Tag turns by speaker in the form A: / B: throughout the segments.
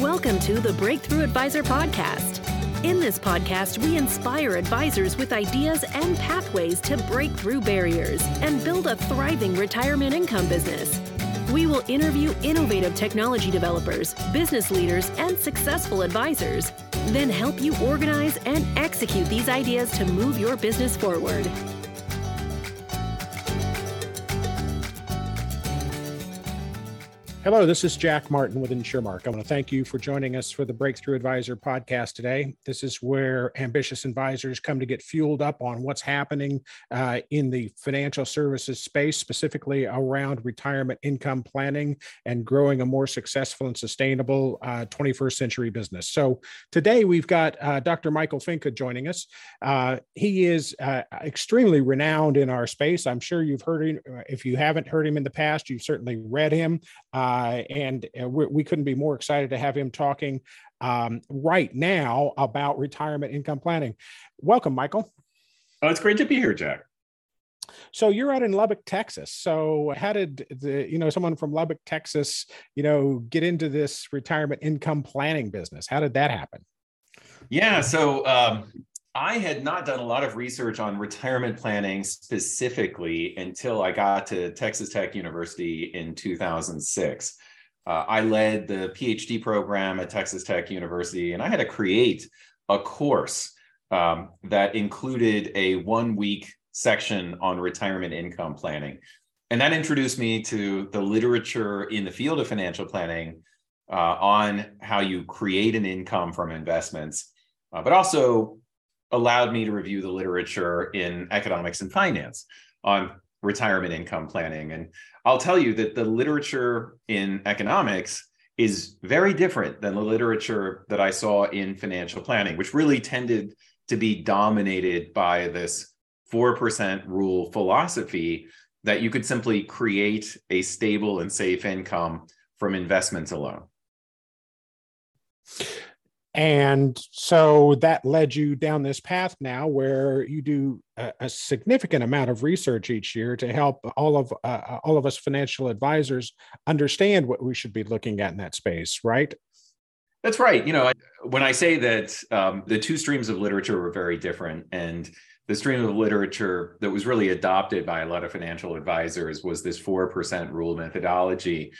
A: Welcome to the Breakthrough Advisor Podcast. In this podcast, we inspire advisors with ideas and pathways to break through barriers and build a thriving retirement income business. We will interview innovative technology developers, business leaders, and successful advisors, then help you organize and execute these ideas to move your business forward.
B: Hello, this is Jack Martin with InsurMark. I want to thank you for joining us for the Breakthrough Advisor podcast today. This is where ambitious advisors come to get fueled up on what's happening uh, in the financial services space, specifically around retirement income planning and growing a more successful and sustainable uh, 21st century business. So today we've got uh, Dr. Michael Finke joining us. Uh, he is uh, extremely renowned in our space. I'm sure you've heard him. If you haven't heard him in the past, you've certainly read him. Uh, and uh, we couldn't be more excited to have him talking um, right now about retirement income planning. Welcome, Michael.
C: Oh, it's great to be here, Jack.
B: So you're out in Lubbock, Texas. So how did the you know someone from Lubbock, Texas, you know, get into this retirement income planning business? How did that happen?
C: Yeah, so um, I had not done a lot of research on retirement planning specifically until I got to Texas Tech University in 2006. Uh, I led the PhD program at Texas Tech University, and I had to create a course um, that included a one week section on retirement income planning. And that introduced me to the literature in the field of financial planning uh, on how you create an income from investments, uh, but also allowed me to review the literature in economics and finance on retirement income planning. And I'll tell you that the literature in economics is very different than the literature that I saw in financial planning, which really tended to be dominated by this 4% rule philosophy that you could simply create a stable and safe income from investments alone.
B: And so that led you down this path now where you do a, a significant amount of research each year to help all of uh, uh, all of us financial advisors understand what we should be looking at in that space, right?
C: That's right. You know, when I say that um, the two streams of literature were very different, and the stream of literature that was really adopted by a lot of financial advisors was this 4% rule methodology.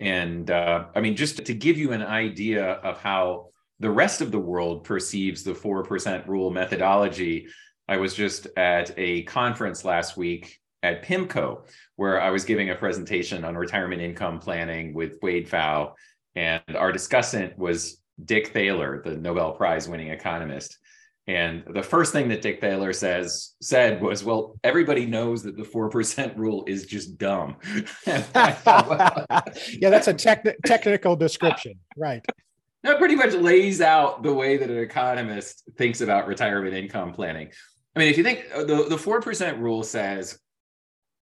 C: And uh, I mean, just to give you an idea of how the rest of the world perceives the 4% rule methodology. I was just at a conference last week at PIMCO, where I was giving a presentation on retirement income planning with Wade Pfau. And our discussant was Dick Thaler, the Nobel Prize winning economist. And the first thing that Dick Thaler says said was, "Well, everybody knows that the four percent rule is just dumb."
B: yeah, that's a tech- technical description, right?
C: That pretty much lays out the way that an economist thinks about retirement income planning. I mean, if you think uh, the, the 4% rule says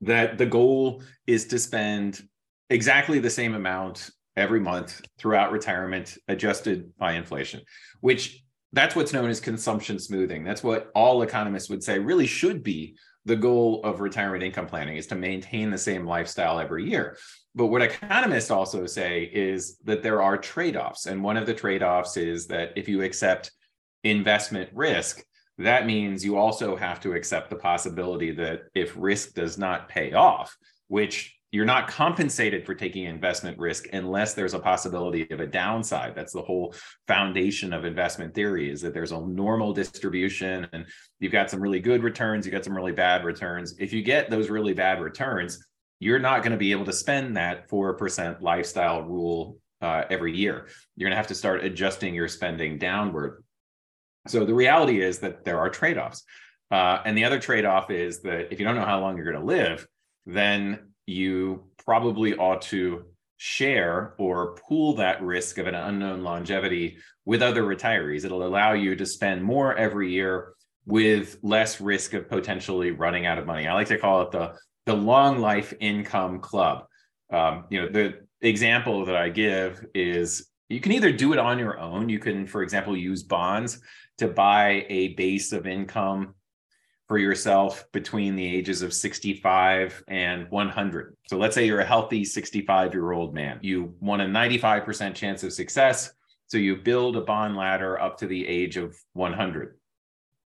C: that the goal is to spend exactly the same amount every month throughout retirement adjusted by inflation, which that's what's known as consumption smoothing. That's what all economists would say really should be the goal of retirement income planning is to maintain the same lifestyle every year. But what economists also say is that there are trade offs. And one of the trade offs is that if you accept investment risk, that means you also have to accept the possibility that if risk does not pay off, which you're not compensated for taking investment risk unless there's a possibility of a downside. That's the whole foundation of investment theory is that there's a normal distribution and you've got some really good returns, you got some really bad returns. If you get those really bad returns, you're not going to be able to spend that 4% lifestyle rule uh, every year. You're going to have to start adjusting your spending downward. So the reality is that there are trade offs. Uh, and the other trade off is that if you don't know how long you're going to live, then you probably ought to share or pool that risk of an unknown longevity with other retirees. It'll allow you to spend more every year with less risk of potentially running out of money. I like to call it the the long life income club. Um, you know, the example that I give is you can either do it on your own. You can, for example, use bonds to buy a base of income for yourself between the ages of 65 and 100. So let's say you're a healthy 65 year old man. You want a 95% chance of success So you build a bond ladder up to the age of 100.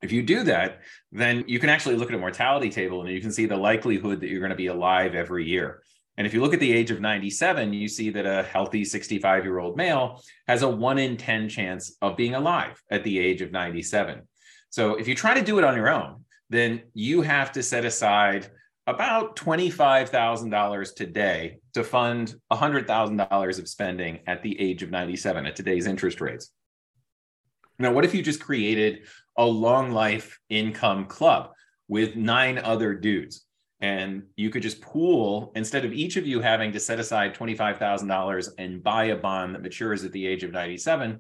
C: If you do that, then you can actually look at a mortality table and you can see the likelihood that you're going to be alive every year. And if you look at the age of 97, you see that a healthy 65 year old male has a one in 10 chance of being alive at the age of 97. So if you try to do it on your own, then you have to set aside about $25,000 today to fund $100,000 of spending at the age of 97 at today's interest rates. Now, what if you just created a long life income club with nine other dudes? And you could just pool instead of each of you having to set aside $25,000 and buy a bond that matures at the age of 97.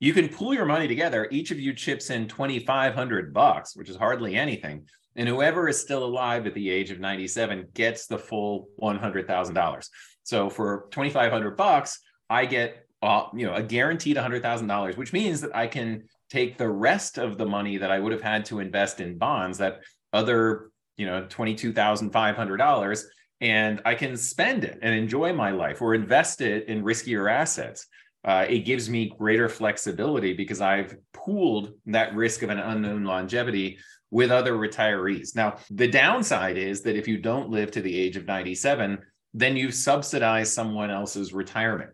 C: You can pool your money together. Each of you chips in 2,500 bucks, which is hardly anything. And whoever is still alive at the age of 97 gets the full $100,000. So for 2,500 bucks, I get uh, you know a guaranteed $100,000, which means that I can take the rest of the money that I would have had to invest in bonds, that other you know $22,500 and I can spend it and enjoy my life or invest it in riskier assets. Uh, it gives me greater flexibility because I've pooled that risk of an unknown longevity with other retirees. Now, the downside is that if you don't live to the age of 97, then you subsidize someone else's retirement.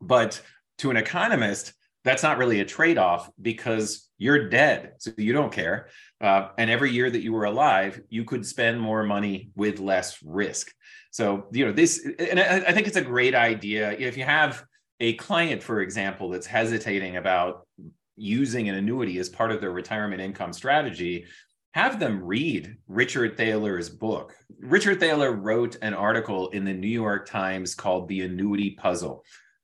C: But to an economist, that's not really a trade off because you're dead. So you don't care. Uh, and every year that you were alive, you could spend more money with less risk. So, you know, this, and I, I think it's a great idea. If you have a client, for example, that's hesitating about using an annuity as part of their retirement income strategy, have them read Richard Thaler's book. Richard Thaler wrote an article in the New York Times called The Annuity Puzzle.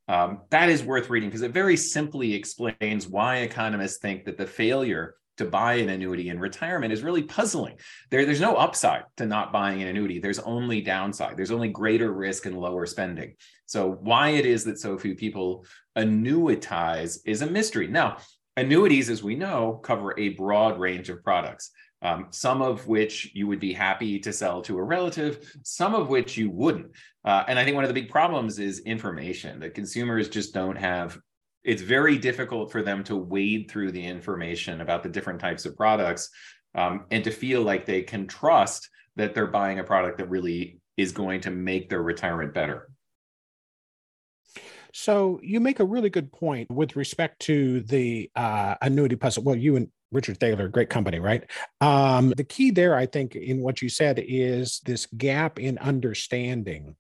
C: Um, that is worth reading because it very simply explains why economists think that the failure to buy an annuity in retirement is really puzzling. There, there's no upside to not buying an annuity. There's only downside. There's only greater risk and lower spending. So why it is that so few people annuitize is a mystery. Now, annuities, as we know, cover a broad range of products. Um, some of which you would be happy to sell to a relative, some of which you wouldn't. Uh, and I think one of the big problems is information that consumers just don't have. It's very difficult for them to wade through the information about the different types of products um, and to feel like they can trust that they're buying a product that really is going to make their retirement better.
B: So you make a really good point with respect to the uh, annuity puzzle. Well, you and Richard Thaler, great company, right? Um, the key there, I think, in what you said is this gap in understanding.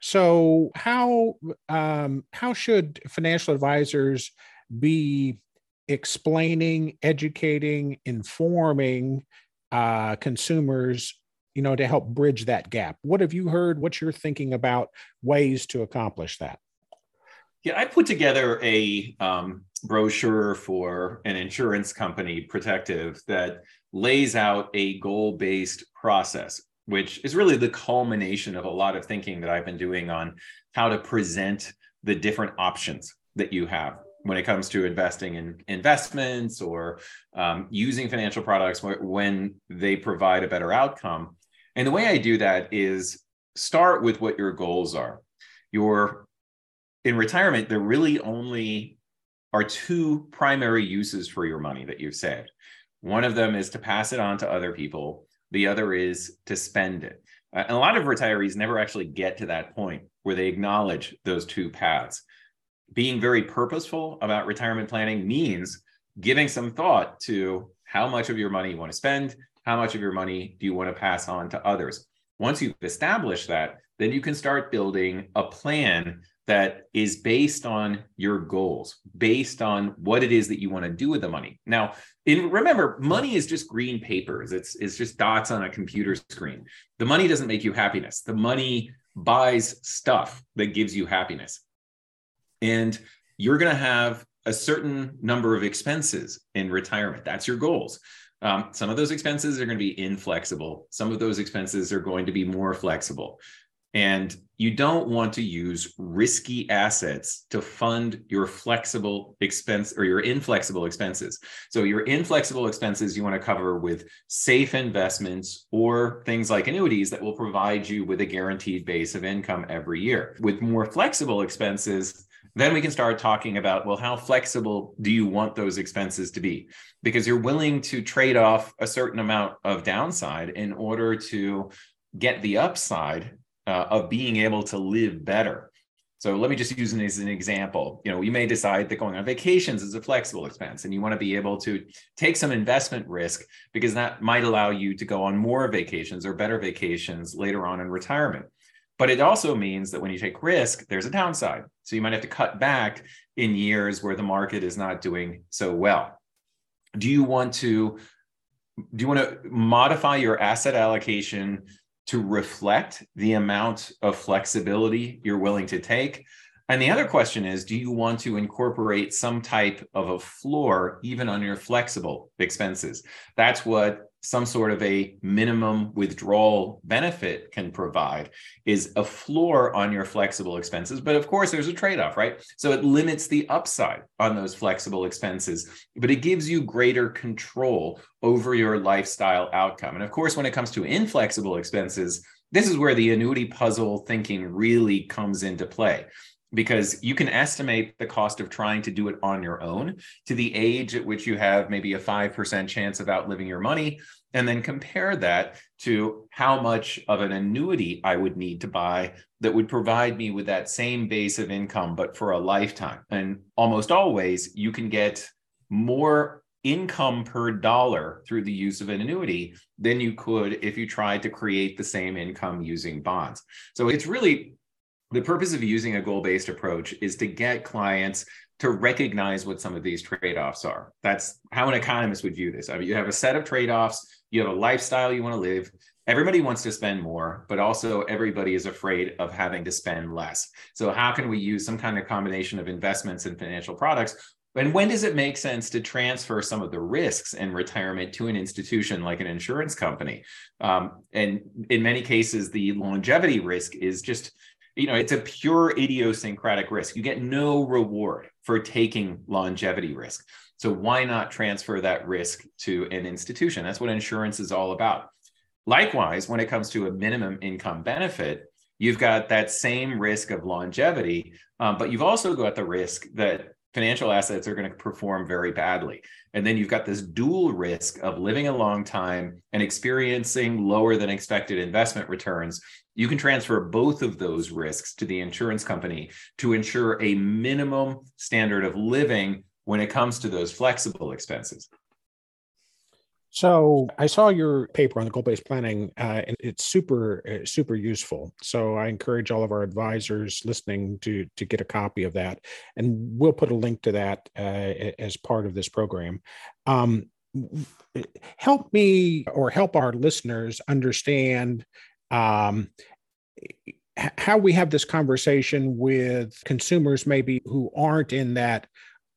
B: So how um, how should financial advisors be explaining, educating, informing uh, consumers you know to help bridge that gap what have you heard what you're thinking about ways to accomplish that
C: yeah, I put together a um, brochure for an insurance company, Protective, that lays out a goal based process, which is really the culmination of a lot of thinking that I've been doing on how to present the different options that you have when it comes to investing in investments or um, using financial products when they provide a better outcome. And the way I do that is start with what your goals are. Your in retirement, there really only are two primary uses for your money that you've saved. One of them is to pass it on to other people. The other is to spend it. Uh, and a lot of retirees never actually get to that point where they acknowledge those two paths. Being very purposeful about retirement planning means giving some thought to how much of your money you want to spend, how much of your money do you want to pass on to others. Once you've established that, then you can start building a plan that is based on your goals, based on what it is that you want to do with the money. Now, in, remember, money is just green papers. It's it's just dots on a computer screen. The money doesn't make you happiness. The money buys stuff that gives you happiness. And you're going to have a certain number of expenses in retirement. That's your goals. Um, some of those expenses are going to be inflexible. Some of those expenses are going to be more flexible. And you don't want to use risky assets to fund your flexible expense or your inflexible expenses. So, your inflexible expenses you want to cover with safe investments or things like annuities that will provide you with a guaranteed base of income every year. With more flexible expenses, then we can start talking about well how flexible do you want those expenses to be because you're willing to trade off a certain amount of downside in order to get the upside uh, of being able to live better so let me just use it as an example. You know, you may decide that going on vacations is a flexible expense and you want to be able to take some investment risk because that might allow you to go on more vacations or better vacations later on in retirement. But it also means that when you take risk, there's a downside. So you might have to cut back in years where the market is not doing so well. Do you want to do you want to modify your asset allocation to reflect the amount of flexibility you're willing to take? And the other question is do you want to incorporate some type of a floor even on your flexible expenses? That's what some sort of a minimum withdrawal benefit can provide is a floor on your flexible expenses. But of course there's a trade-off right? So it limits the upside on those flexible expenses but it gives you greater control over your lifestyle outcome. And of course when it comes to inflexible expenses this is where the annuity puzzle thinking really comes into play because you can estimate the cost of trying to do it on your own to the age at which you have maybe a 5% chance of outliving your money and then compare that to how much of an annuity I would need to buy that would provide me with that same base of income but for a lifetime. And almost always you can get more income per dollar through the use of an annuity than you could if you tried to create the same income using bonds. So it's really the purpose of using a goal-based approach is to get clients to recognize what some of these trade-offs are. That's how an economist would view this. I mean, you have a set of trade-offs, you have a lifestyle you want to live. Everybody wants to spend more, but also everybody is afraid of having to spend less. So how can we use some kind of combination of investments and financial products and when does it make sense to transfer some of the risks in retirement to an institution like an insurance company? Um, and in many cases, the longevity risk is just you know, it's a pure idiosyncratic risk. You get no reward for taking longevity risk. So why not transfer that risk to an institution? That's what insurance is all about. Likewise, when it comes to a minimum income benefit, you've got that same risk of longevity, um, but you've also got the risk that financial assets are going to perform very badly. And then you've got this dual risk of living a long time and experiencing lower than expected investment returns. You can transfer both of those risks to the insurance company to ensure a minimum standard of living when it comes to those flexible expenses.
B: So I saw your paper on the goal-based planning, uh, and it's super, uh, super useful. So I encourage all of our advisors listening to to get a copy of that, and we'll put a link to that uh, as part of this program. Um, help me or help our listeners understand um, how we have this conversation with consumers maybe who aren't in that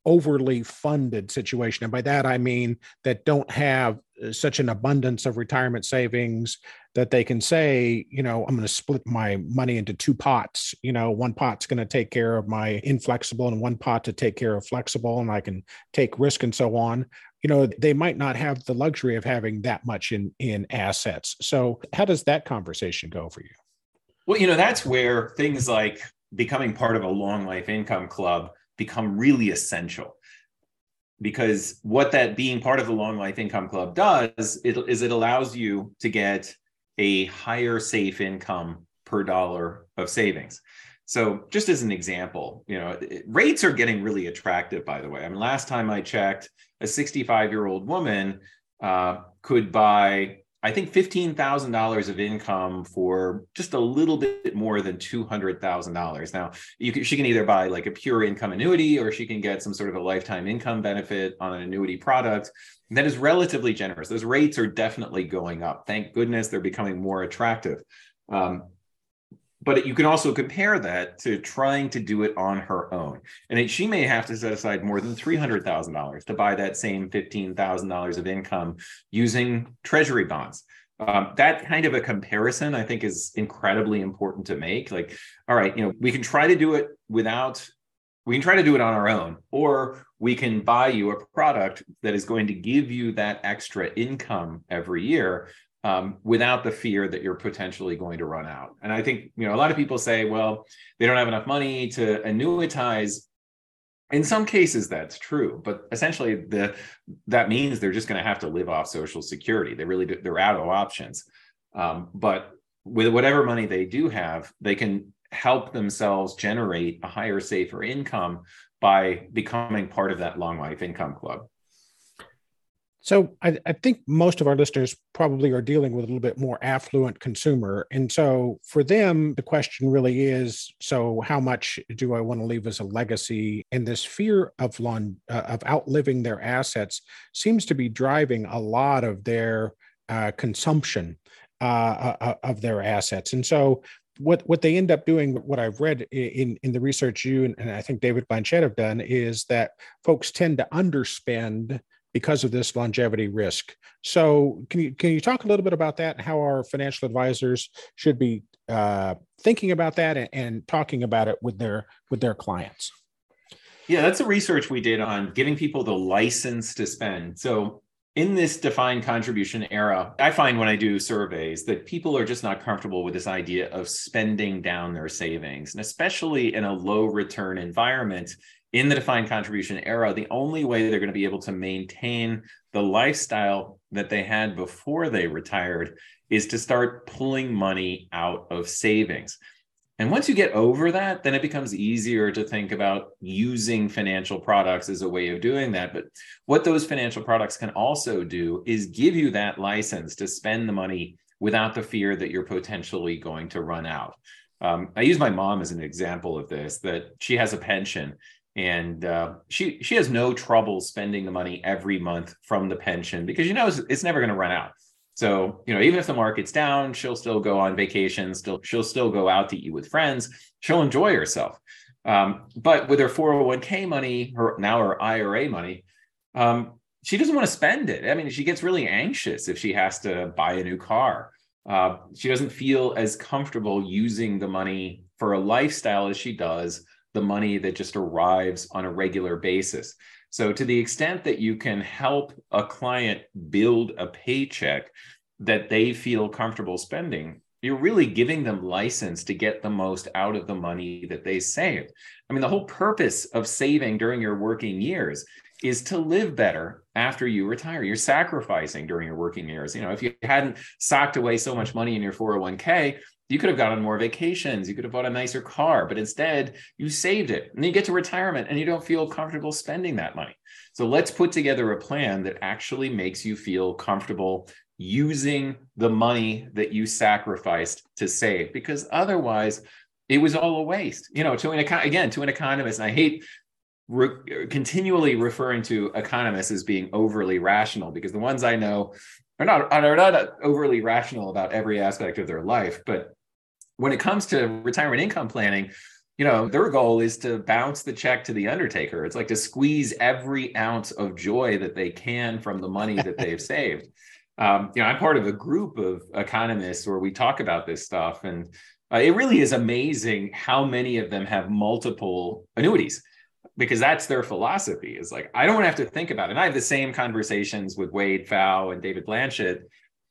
B: overly funded situation. And by that, I mean that don't have uh, such an abundance of retirement savings that they can say, you know, I'm going to split my money into two pots. You know, one pot's going to take care of my inflexible and one pot to take care of flexible, and I can take risk and so on. You know, they might not have the luxury of having that much in in assets. So, how does that conversation go for you?
C: Well, you know, that's where things like becoming part of a long life income club become really essential because what that being part of the long life income club does it, is it allows you to get a higher safe income per dollar of savings so just as an example you know rates are getting really attractive by the way i mean last time i checked a 65 year old woman uh, could buy I think $15,000 of income for just a little bit more than $200,000. Now, can, she can either buy like a pure income annuity or she can get some sort of a lifetime income benefit on an annuity product that is relatively generous. Those rates are definitely going up. Thank goodness they're becoming more attractive. Um, but you can also compare that to trying to do it on her own. And it, she may have to set aside more than $300,000 to buy that same $15,000 of income using treasury bonds. Um, that kind of a comparison, I think, is incredibly important to make. Like, all right, you know, we can try to do it without, we can try to do it on our own, or we can buy you a product that is going to give you that extra income every year um, without the fear that you're potentially going to run out. And I think you know a lot of people say, well, they don't have enough money to annuitize. In some cases, that's true, but essentially, the that means they're just going to have to live off Social Security. They really do, they're out of options. Um, but with whatever money they do have, they can help themselves generate a higher, safer income by becoming part of that long life income club.
B: So I, I, think most of our listeners probably are dealing with a little bit more affluent consumer. And so for them, the question really is, so how much do I want to leave as a legacy? And this fear of long, uh, of outliving their assets seems to be driving a lot of their uh, consumption uh, uh, uh of their assets. And so what what they end up doing, what I've read in in the research you and, and I think David Blanchett have done, is that folks tend to underspend because of this longevity risk. So, can you can you talk a little bit about that and how our financial advisors should be uh, thinking about that and, and talking about it with their with their clients?
C: Yeah, that's the research we did on giving people the license to spend. So, in this defined contribution era, I find when I do surveys that people are just not comfortable with this idea of spending down their savings. And especially in a low return environment, in the defined contribution era, the only way they're going to be able to maintain the lifestyle that they had before they retired is to start pulling money out of savings. And once you get over that, then it becomes easier to think about using financial products as a way of doing that. But what those financial products can also do is give you that license to spend the money without the fear that you're potentially going to run out. Um, I use my mom as an example of this that she has a pension and uh, she she has no trouble spending the money every month from the pension because you know it's, it's never going to run out. So you know even if the market's down, she'll still go on vacation. Still, she'll still go out to eat with friends. She'll enjoy herself. Um, but with her 401k money, her now her IRA money, um, she doesn't want to spend it. I mean, she gets really anxious if she has to buy a new car. Uh, she doesn't feel as comfortable using the money for a lifestyle as she does the money that just arrives on a regular basis. So, to the extent that you can help a client build a paycheck that they feel comfortable spending, you're really giving them license to get the most out of the money that they save. I mean, the whole purpose of saving during your working years is to live better after you retire. You're sacrificing during your working years. You know, if you hadn't socked away so much money in your 401k, you could have gone on more vacations. You could have bought a nicer car, but instead you saved it. And you get to retirement and you don't feel comfortable spending that money. So let's put together a plan that actually makes you feel comfortable using the money that you sacrificed to save, because otherwise it was all a waste. You know, to an again, to an economist, and I hate re- continually referring to economists as being overly rational because the ones I know are not are not overly rational about every aspect of their life, but when it comes to retirement income planning, you know, their goal is to bounce the check to the undertaker. It's like to squeeze every ounce of joy that they can from the money that they've saved. Um, you know, I'm part of a group of economists where we talk about this stuff, and uh, it really is amazing how many of them have multiple annuities because that's their philosophy is like i don't have to think about it and i have the same conversations with wade pfau and david blanchett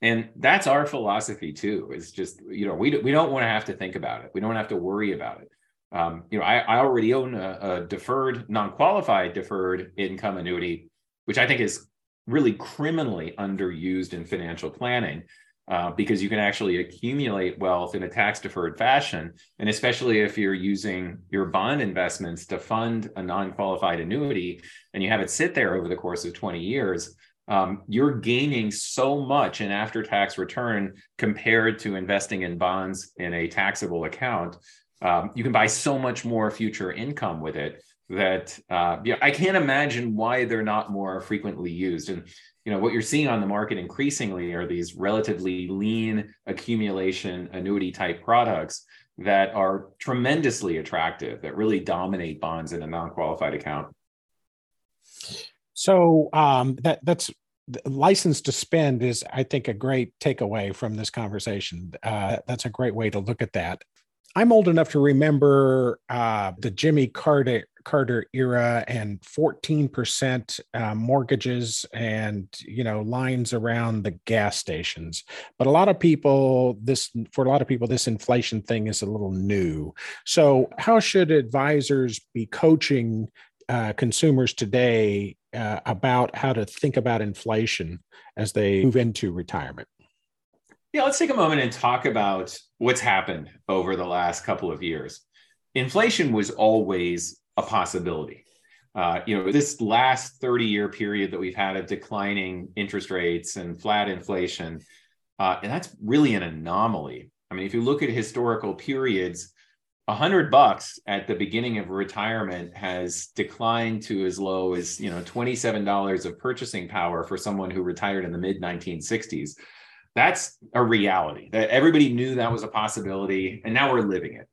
C: and that's our philosophy too is just you know we, we don't want to have to think about it we don't have to worry about it um, you know I, I already own a, a deferred non-qualified deferred income annuity which i think is really criminally underused in financial planning uh, because you can actually accumulate wealth in a tax deferred fashion. And especially if you're using your bond investments to fund a non qualified annuity and you have it sit there over the course of 20 years, um, you're gaining so much in after tax return compared to investing in bonds in a taxable account. Um, you can buy so much more future income with it that uh, yeah, I can't imagine why they're not more frequently used. And you know what you're seeing on the market increasingly are these relatively lean accumulation annuity type products that are tremendously attractive that really dominate bonds in a non-qualified account
B: so um, that that's license to spend is i think a great takeaway from this conversation uh, that's a great way to look at that i'm old enough to remember uh, the jimmy carter Carter era and 14% uh, mortgages and, you know, lines around the gas stations. But a lot of people, this, for a lot of people, this inflation thing is a little new. So, how should advisors be coaching uh, consumers today uh, about how to think about inflation as they move into retirement?
C: Yeah, let's take a moment and talk about what's happened over the last couple of years. Inflation was always a possibility. Uh, you know, this last 30 year period that we've had of declining interest rates and flat inflation, uh, and that's really an anomaly. I mean, if you look at historical periods, a hundred bucks at the beginning of retirement has declined to as low as you know $27 of purchasing power for someone who retired in the mid 1960s that's a reality. That everybody knew that was a possibility and now we're living it.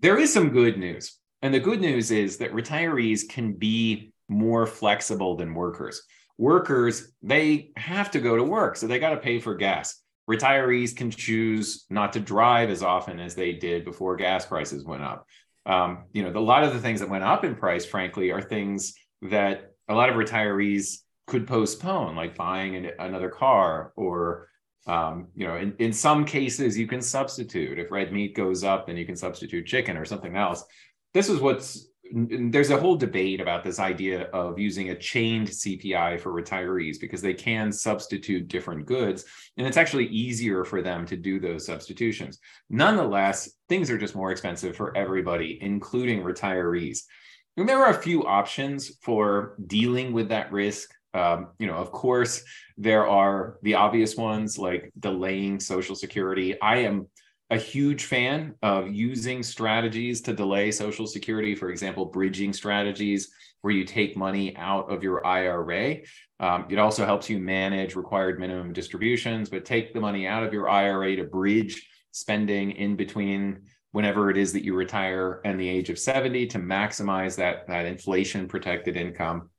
C: There is some good news and the good news is that retirees can be more flexible than workers. Workers they have to go to work so they got to pay for gas retirees can choose not to drive as often as they did before gas prices went up um, you know a lot of the things that went up in price frankly are things that a lot of retirees could postpone like buying an, another car or um, you know, in, in some cases, you can substitute. If red meat goes up, then you can substitute chicken or something else. This is what's there's a whole debate about this idea of using a chained CPI for retirees because they can substitute different goods and it's actually easier for them to do those substitutions. Nonetheless, things are just more expensive for everybody, including retirees. And there are a few options for dealing with that risk um, you know, of course, there are the obvious ones like delaying Social Security. I am a huge fan of using strategies to delay Social Security, for example, bridging strategies where you take money out of your IRA. Um, it also helps you manage required minimum distributions, but take the money out of your IRA to bridge spending in between whenever it is that you retire and the age of 70 to maximize that, that inflation protected income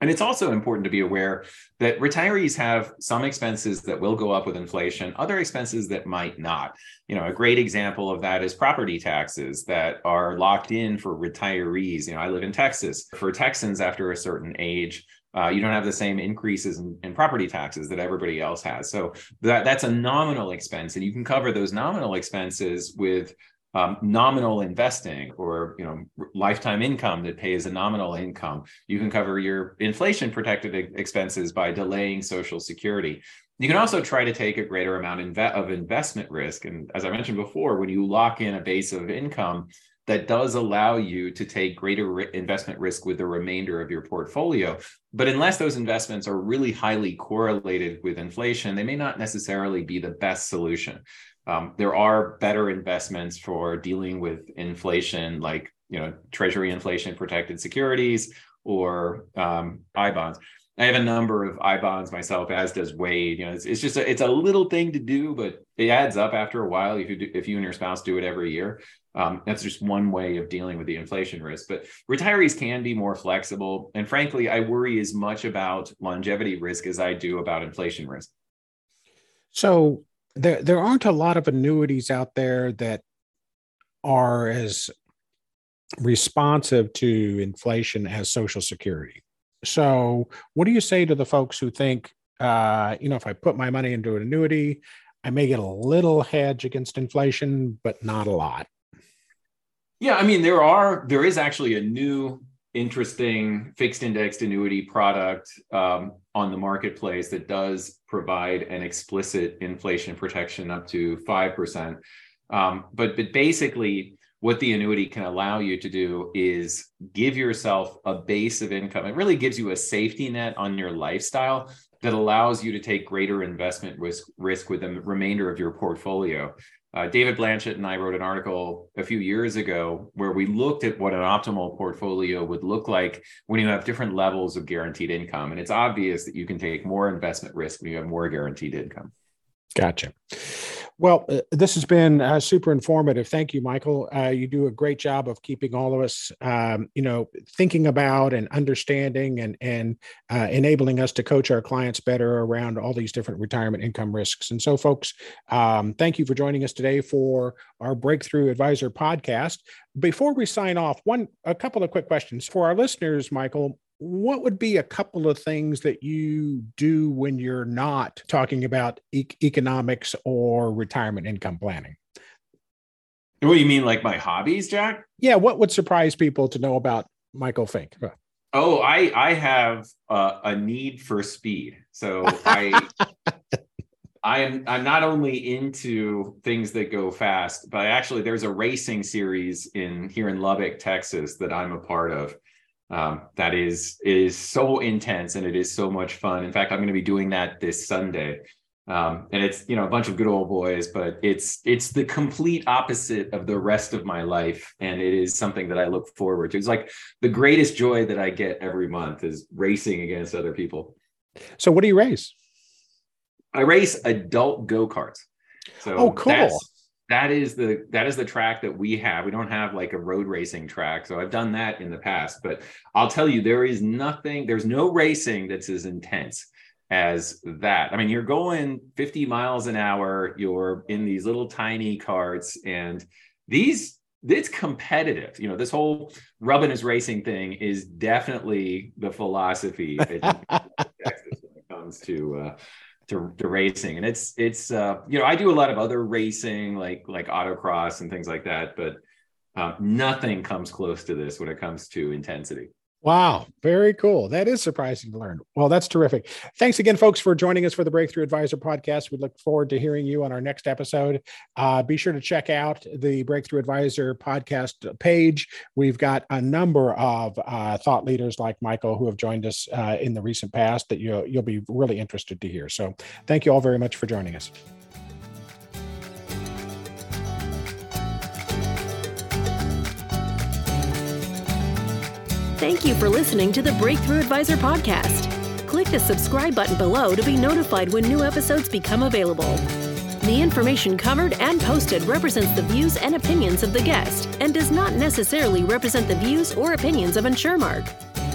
C: and it's also important to be aware that retirees have some expenses that will go up with inflation, other expenses that might not. You know, a great example of that is property taxes that are locked in for retirees. You know, I live in Texas. For Texans after a certain age, uh, you don't have the same increases in, in, property taxes that everybody else has. So that, that's a nominal expense, and you can cover those nominal expenses with um, nominal investing or you know lifetime income that pays a nominal income you can cover your inflation protected expenses by delaying social security you can also try to take a greater amount of investment risk and as i mentioned before when you lock in a base of income that does allow you to take greater investment risk with the remainder of your portfolio. But unless those investments are really highly correlated with inflation, they may not necessarily be the best solution. Um, there are better investments for dealing with inflation, like you know Treasury inflation protected securities or um, I bonds. I have a number of I bonds myself, as does Wade. You know, it's, it's just a, it's a little thing to do, but it adds up after a while. If you do, if you and your spouse do it every year, um, that's just one way of dealing with the inflation risk. But retirees can be more flexible, and frankly, I worry as much about longevity risk as I do about inflation risk.
B: So there there aren't a lot of annuities out there that are as responsive to inflation as social security. So what do you say to the folks who think uh, you know if i put my money into an annuity i may get a little hedge against inflation but not a lot?
C: Yeah i mean there are there is actually a new interesting fixed indexed annuity product um, on the marketplace that does provide an explicit inflation protection up to 5%. Um, but, but basically, what the annuity can allow you to do is give yourself a base of income. It really gives you a safety net on your lifestyle that allows you to take greater investment risk, risk with the remainder of your portfolio. Uh, David Blanchett and I wrote an article a few years ago where we looked at what an optimal portfolio would look like when you have different levels of guaranteed income. And it's obvious that you can take more investment risk when you have more guaranteed income.
B: Gotcha. Well, uh, this has been uh, super informative. Thank you, Michael. Uh, you do a great job of keeping all of us, um, you know, thinking about and understanding and and uh, enabling us to coach our clients better around all these different retirement income risks. And so, folks, um, thank you for joining us today for our Breakthrough Advisor podcast. Before we sign off, one a couple of quick questions for our listeners, Michael what would be a couple of things that you do when you're not talking about e- economics or retirement income planning?
C: What do you mean, like my hobbies, Jack?
B: Yeah, what would surprise people to know about Michael Finke?
C: Oh, I I have uh, a need for speed, so I I am I'm not only into things that go fast, but actually there's a racing series in here in Lubbock, Texas, that I'm a part of um, that is is so intense and it is so much fun. In fact, I'm going to be doing that this Sunday. Um, and it's you know a bunch of good old boys, but it's it's the complete opposite of the rest of my life, and it is something that I look forward to. It's like the greatest joy that I get every month is racing against other people.
B: So, what do you race?
C: I race adult go karts. So
B: oh, cool
C: that is the that is the track that we have. We don't have like a road racing track so i've done that in the past but i'll tell you there is nothing there's no racing that's as intense as that. I mean you're going 50 miles an hour you're in these little tiny carts and these it's competitive. You know this whole rubbing is racing thing is definitely the philosophy when it comes to uh, to, to racing. And it's it's uh you know i do a lot of other racing like like autocross and things like that but um, nothing comes close to this when it comes to intensity
B: Wow, very cool. That is surprising to learn. Well, that's terrific. Thanks again, folks, for joining us for the Breakthrough Advisor podcast. We look forward to hearing you on our next episode. Uh, be sure to check out the Breakthrough Advisor podcast page. We've got a number of uh, thought leaders like Michael who have joined us uh, in the recent past that you'll, you'll be really interested to hear. So, thank you all very much for joining us.
A: Thank you for listening to the Breakthrough Advisor podcast. Click the subscribe button below to be notified when new episodes become available. The information covered and posted represents the views and opinions of the guest and does not necessarily represent the views or opinions of InsurMark.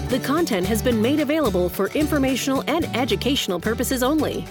A: The content has been made available for informational and educational purposes only.